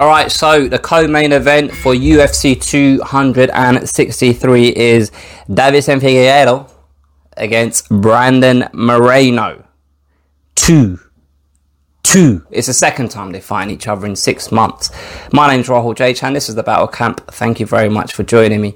All right, so the co-main event for UFC 263 is Deiveson Figueiredo against Brandon Moreno. Two. Two. It's the second time they fight each other in six months. My name's Rahul J. Chan. This is the Battle Camp. Thank you very much for joining me.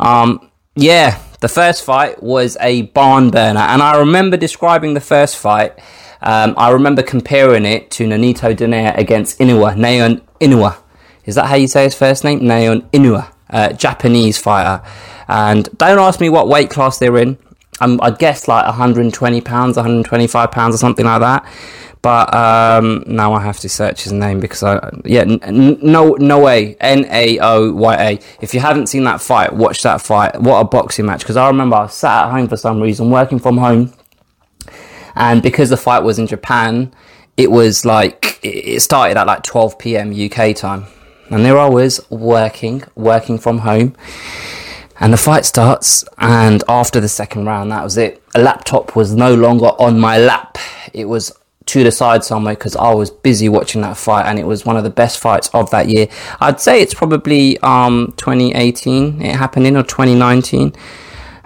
Um, yeah, the first fight was a barn burner, and I remember describing the first fight. Um, I remember comparing it to Nonito Donaire against Inoue, Naoya Inoue. Is that how you say his first name? Naoya Inoue, uh, Japanese fighter. And don't ask me what weight class they're in. Um, I guess like 120 pounds, 125 pounds, or something like that. But um, now I have to search his name because I yeah no no way N A O Y A. If you haven't seen that fight, watch that fight. What a boxing match! Because I remember I sat at home for some reason, working from home, and because the fight was in Japan, it was like it started at like 12 p.m. UK time, and there I was working, working from home. And the fight starts, and after the second round, that was it. A laptop was no longer on my lap. It was to the side somewhere because I was busy watching that fight and it was one of the best fights of that year. I'd say it's probably um 2018 it happened in or 2019.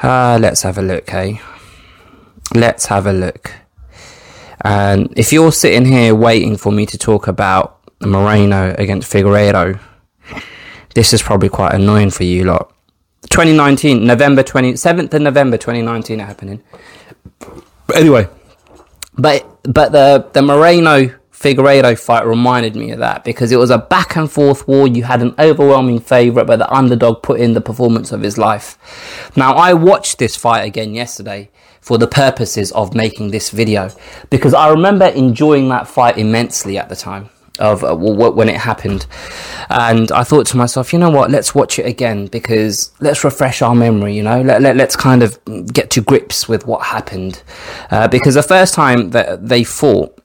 Uh, let's have a look, hey. Let's have a look. And if you're sitting here waiting for me to talk about Moreno against Figueiredo, this is probably quite annoying for you lot. 2019, November 27th of November 2019 it happening. But anyway, but but the the Moreno Figueiredo fight reminded me of that because it was a back and forth war. You had an overwhelming favourite, but the underdog put in the performance of his life. Now, I watched this fight again yesterday for the purposes of making this video because I remember enjoying that fight immensely at the time of uh, when it happened. And I thought to myself, you know what, let's watch it again because let's refresh our memory, you know, let, let, let's kind of get to grips with what happened. Uh, because the first time that they fought,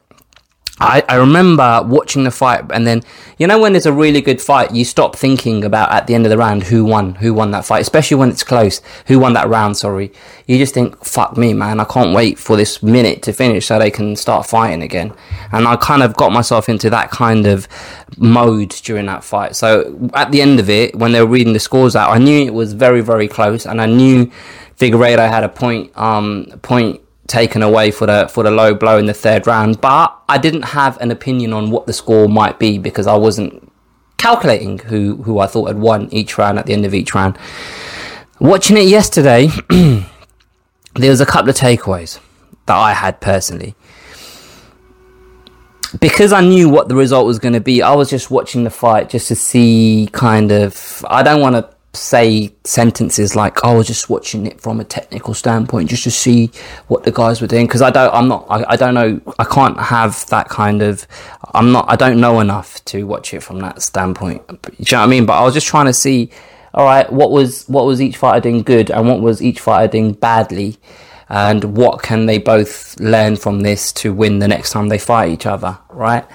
I, I remember watching the fight and then you know when there's a really good fight you stop thinking about at the end of the round who won who won that fight especially when it's close who won that round sorry. You just think fuck me man I can't wait for this minute to finish so they can start fighting again. And I kind of got myself into that kind of mode during that fight. So at the end of it when they were reading the scores out I knew it was very very close and I knew Figueiredo had a point um point taken away for the for the low blow in the third round. But I didn't have an opinion on what the score might be because I wasn't calculating who who I thought had won each round at the end of each round. Watching it yesterday, there was a couple of takeaways that I had personally. Because I knew what the result was going to be, I was just watching the fight just to see kind of. I don't want to say sentences like, "Oh, I was just watching it from a technical standpoint, just to see what the guys were doing." Because I don't, I'm not, I, I don't know, I can't have that kind of, I'm not, I don't know enough to watch it from that standpoint. Do you know what I mean? But I was just trying to see, all right, what was what was each fighter doing good, and what was each fighter doing badly, and what can they both learn from this to win the next time they fight each other, right?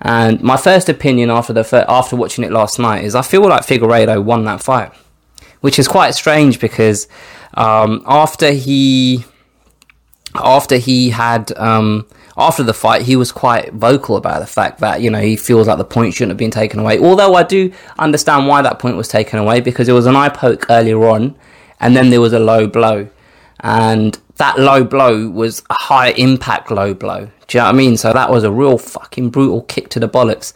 And my first opinion after the after watching it last night is I feel like Figueiredo won that fight, which is quite strange because um, after he after he had um, after the fight, he was quite vocal about the fact that you know he feels like the point shouldn't have been taken away. Although I do understand why that point was taken away because it was an eye poke earlier on, and then there was a low blow, and that low blow was a high impact low blow. Do you know what I mean? So that was a real fucking brutal kick to the bollocks.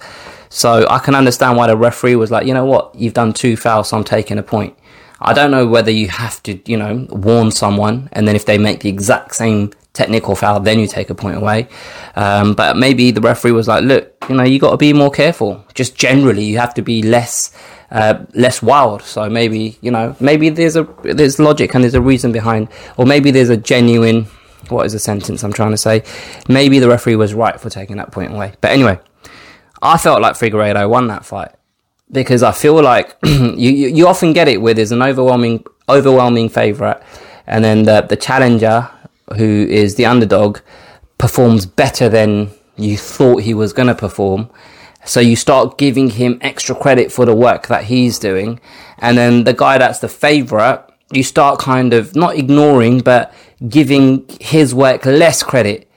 So I can understand why the referee was like, you know what, you've done two fouls, so I'm taking a point. I don't know whether you have to, you know, warn someone, and then if they make the exact same technical foul, then you take a point away. Um, but maybe the referee was like, look, you know, you got to be more careful. Just generally, you have to be less uh, less wild. So maybe you know, maybe there's a there's logic and there's a reason behind, or maybe there's a genuine. What is the sentence I'm trying to say? Maybe the referee was right for taking that point away. But anyway, I felt like Figueiredo won that fight because I feel like you, you, you often get it where there's an overwhelming overwhelming favorite, and then the the challenger who is the underdog performs better than you thought he was going to perform so you start giving him extra credit for the work that he's doing. And then the guy that's the favorite, you start kind of not ignoring, but giving his work less credit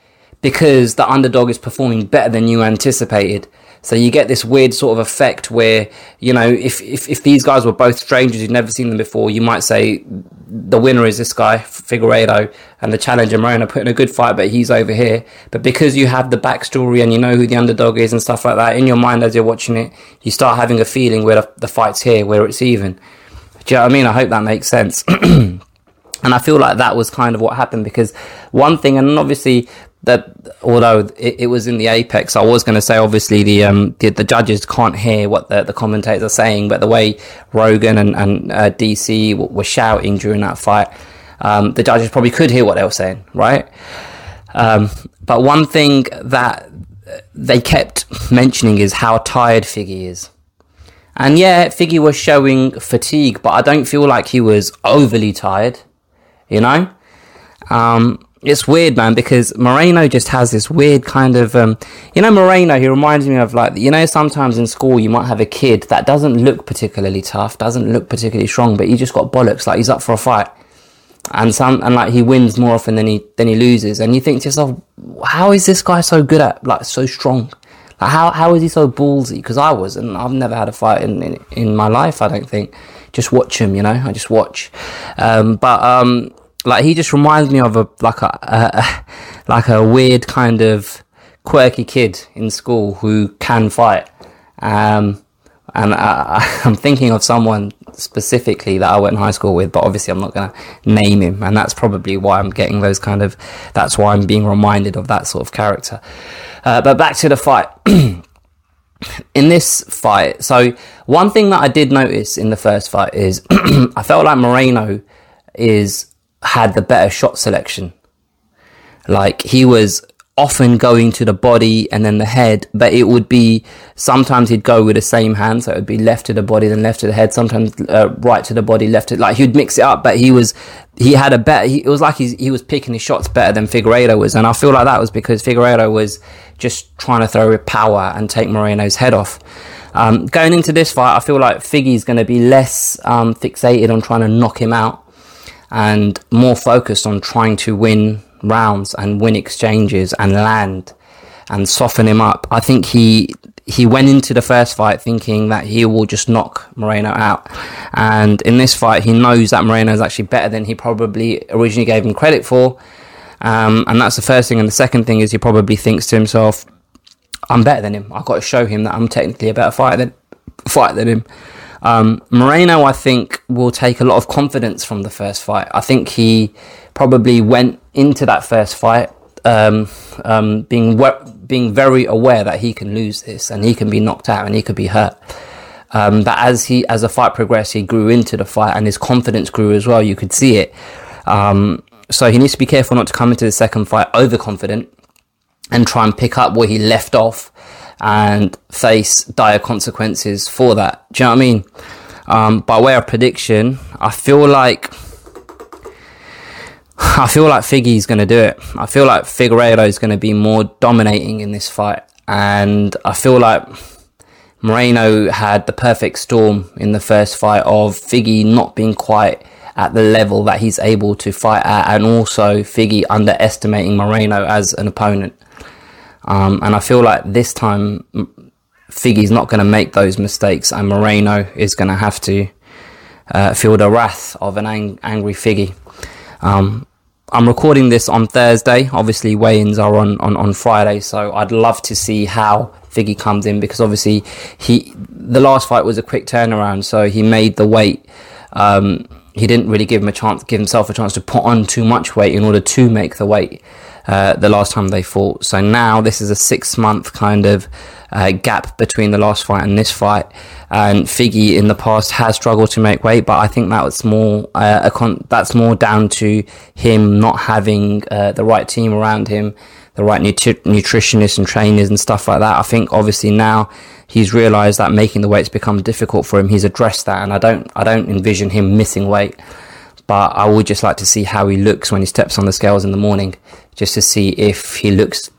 because the underdog is performing better than you anticipated. So you get this weird sort of effect where, you know, if, if, if these guys were both strangers you'd never seen them before, you might say the winner is this guy, Figueiredo, and the challenger Moreno putting a good fight, but he's over here. But because you have the backstory and you know who the underdog is and stuff like that, in your mind as you're watching it, you start having a feeling where the, the fight's here, where it's even. Do you know what I mean? I hope that makes sense. and I feel like that was kind of what happened because one thing, and obviously that although it, it, was in the apex, I was going to say obviously the, um, the, the judges can't hear what the, the commentators are saying, but the way Rogan and, and uh, DC w- were shouting during that fight, um, the judges probably could hear what they were saying, right? Um, but one thing that they kept mentioning is how tired Figgy is. And yeah, Figgy was showing fatigue, but I don't feel like he was overly tired, you know? Um, it's weird, man, because Moreno just has this weird kind of, um, you know, Moreno, he reminds me of like, you know, sometimes in school you might have a kid that doesn't look particularly tough, doesn't look particularly strong, but he just got bollocks, like he's up for a fight. And some, and like he wins more often than he, than he loses. And you think to yourself, how is this guy so good at, like, so strong? Like, how, how is he so ballsy? Because I was, and I've never had a fight in, in, in my life, I don't think. Just watch him, you know, I just watch. Um, but, um, like he just reminds me of a like a, a, like a weird kind of quirky kid in school who can fight. Um, and I, am thinking of someone specifically that I went in high school with, but obviously I'm not going to name him, and that's probably why I'm getting those kind of. That's why I'm being reminded of that sort of character. Uh, but back to the fight. in this fight, so one thing that I did notice in the first fight is I felt like Moreno is had the better shot selection. Like he was often going to the body and then the head, but it would be sometimes he'd go with the same hand, so it would be left to the body, then left to the head. Sometimes uh, right to the body, left to like he'd mix it up. But he was he had a better. He, it was like he was picking his shots better than Figueiredo was, and I feel like that was because Figueiredo was just trying to throw with power and take Moreno's head off. Um, going into this fight, I feel like Figgy's going to be less um, fixated on trying to knock him out and more focused on trying to win rounds and win exchanges and land and soften him up. I think he he went into the first fight thinking that he will just knock Moreno out. And in this fight, he knows that Moreno is actually better than he probably originally gave him credit for. Um, and that's the first thing. And the second thing is he probably thinks to himself, I'm better than him. I've got to show him that I'm technically a better fighter than, fighter than him. Um, Moreno, I think, will take a lot of confidence from the first fight. I think he probably went into that first fight um, um, being being very aware that he can lose this and he can be knocked out and he could be hurt. Um, but as he as the fight progressed, he grew into the fight and his confidence grew as well. You could see it. Um, so he needs to be careful not to come into the second fight overconfident and try and pick up where he left off and face dire consequences for that. Do you know what I mean? Um, by way of prediction, I feel like I feel like Figgy's going to do it. I feel like Figueiredo is going to be more dominating in this fight, and I feel like Moreno had the perfect storm in the first fight of Figgy not being quite at the level that he's able to fight at, and also Figgy underestimating Moreno as an opponent. Um, and I feel like this time Figgy's not going to make those mistakes, and Moreno is going to have to uh, feel the wrath of an ang- angry Figgy. Um, I'm recording this on Thursday. Obviously, weigh-ins are on, on, on Friday, so I'd love to see how Figgy comes in because obviously he the last fight was a quick turnaround, so he made the weight. Um, he didn't really give him a chance, give himself a chance to put on too much weight in order to make the weight. Uh, the last time they fought. So now this is a six month kind of uh, gap between the last fight and this fight. And Figgy in the past has struggled to make weight, but I think that's more uh, con- that's more down to him not having uh, the right team around him, the right nutri- nutritionists and trainers and stuff like that. I think obviously now he's realised that making the weight's become difficult for him. He's addressed that, and I don't I don't envision him missing weight but I would just like to see how he looks when he steps on the scales in the morning, just to see if he looks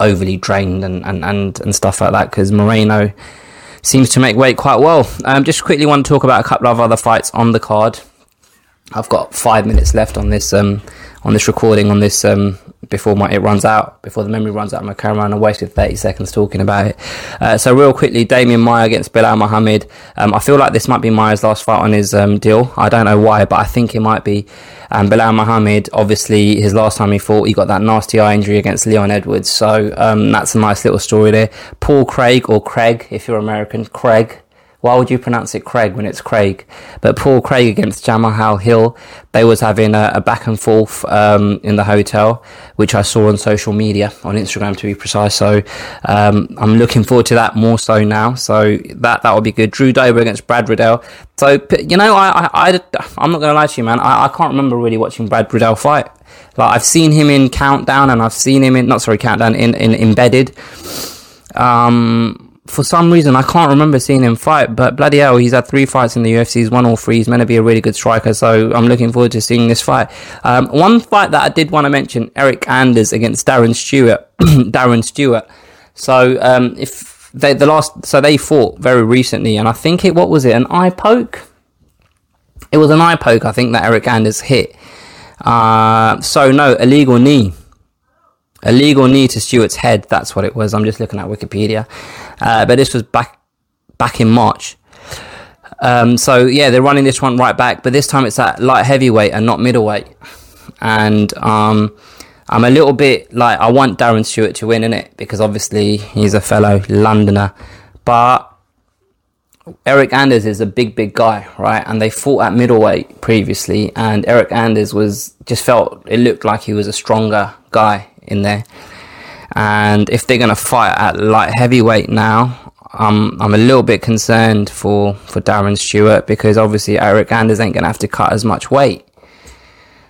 overly drained and, and, and, and stuff like that, because Moreno seems to make weight quite well. Um, just quickly want to talk about a couple of other fights on the card. I've got five minutes left on this um, on this recording on this um, before my it runs out, before the memory runs out of my camera, and I wasted 30 seconds talking about it. Uh, so real quickly, Demian Maia against Belal Muhammad. Um, I feel like this might be Maia's last fight on his um, deal. I don't know why, but I think it might be. Um, Belal Muhammad, obviously, his last time he fought, he got that nasty eye injury against Leon Edwards. So um, that's a nice little story there. Paul Craig or Craig, if you're American, Craig why would you pronounce it Craig when it's Craig? But Paul Craig against Jamahal Hill, they was having a, a back and forth um, in the hotel, which I saw on social media, on Instagram to be precise. So um, I'm looking forward to that more so now. So that that will be good. Drew Dober against Brad Riddell. So you know, I I, I am not gonna lie to you, man. I, I can't remember really watching Brad Riddell fight. Like I've seen him in Countdown, and I've seen him in not sorry Countdown in in Embedded. Um, for some reason, I can't remember seeing him fight, but bloody hell, he's had three fights in the UFC. He's won all three. He's meant to be a really good striker, so I'm looking forward to seeing this fight. Um, one fight that I did want to mention: Eryk Anders against Darren Stewart. Darren Stewart. So um, if they the last, so they fought very recently, and I think it what was it an eye poke? It was an eye poke. I think that Eryk Anders hit. Uh, so no illegal knee illegal knee to Stewart's head. That's what it was. I'm just looking at Wikipedia, uh, but this was back back in March. Um, so yeah, they're running this one right back, but this time it's at light heavyweight and not middleweight. And um, I'm a little bit like I want Darren Stewart to win in it because obviously he's a fellow Londoner, but Eryk Anders is a big, big guy, right? And they fought at middleweight previously, and Eryk Anders was just felt it looked like he was a stronger guy in there. And if they're going to fight at light heavyweight now, um, I'm a little bit concerned for, for Darren Stewart because obviously Eryk Anders ain't going to have to cut as much weight.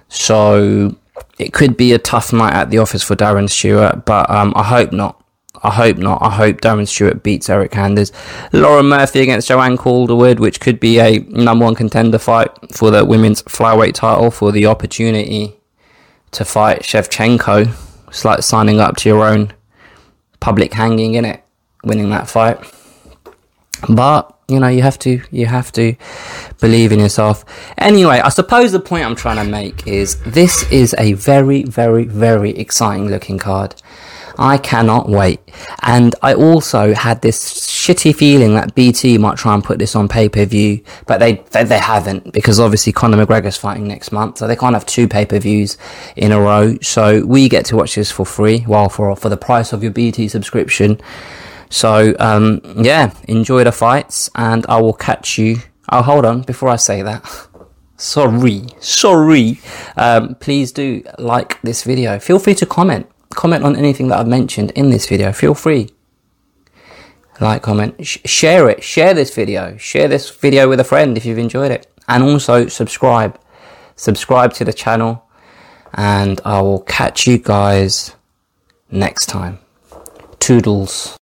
So it could be a tough night at the office for Darren Stewart, but um, I hope not. I hope not. I hope Darren Stewart beats Eryk Anders. Lauren Murphy against Joanne Calderwood, which could be a number one contender fight for the women's flyweight title for the opportunity to fight Shevchenko it's like signing up to your own public hanging in it, winning that fight. But you know, you have to you have to believe in yourself. Anyway, I suppose the point I'm trying to make is this is a very, very, very exciting looking card. I cannot wait. And I also had this shitty feeling that BT might try and put this on pay per view, but they, they, they haven't because obviously Conor McGregor's fighting next month, so they can't have two pay per views in a row. So we get to watch this for free, well for for the price of your BT subscription. So um, yeah, enjoy the fights, and I will catch you. Oh, hold on, before I say that. Sorry, sorry. Um, please do like this video. Feel free to comment comment on anything that I've mentioned in this video. Feel free. Like, comment, sh- share it. Share this video. Share this video with a friend if you've enjoyed it. And also subscribe. Subscribe to the channel. And I will catch you guys next time. Toodles.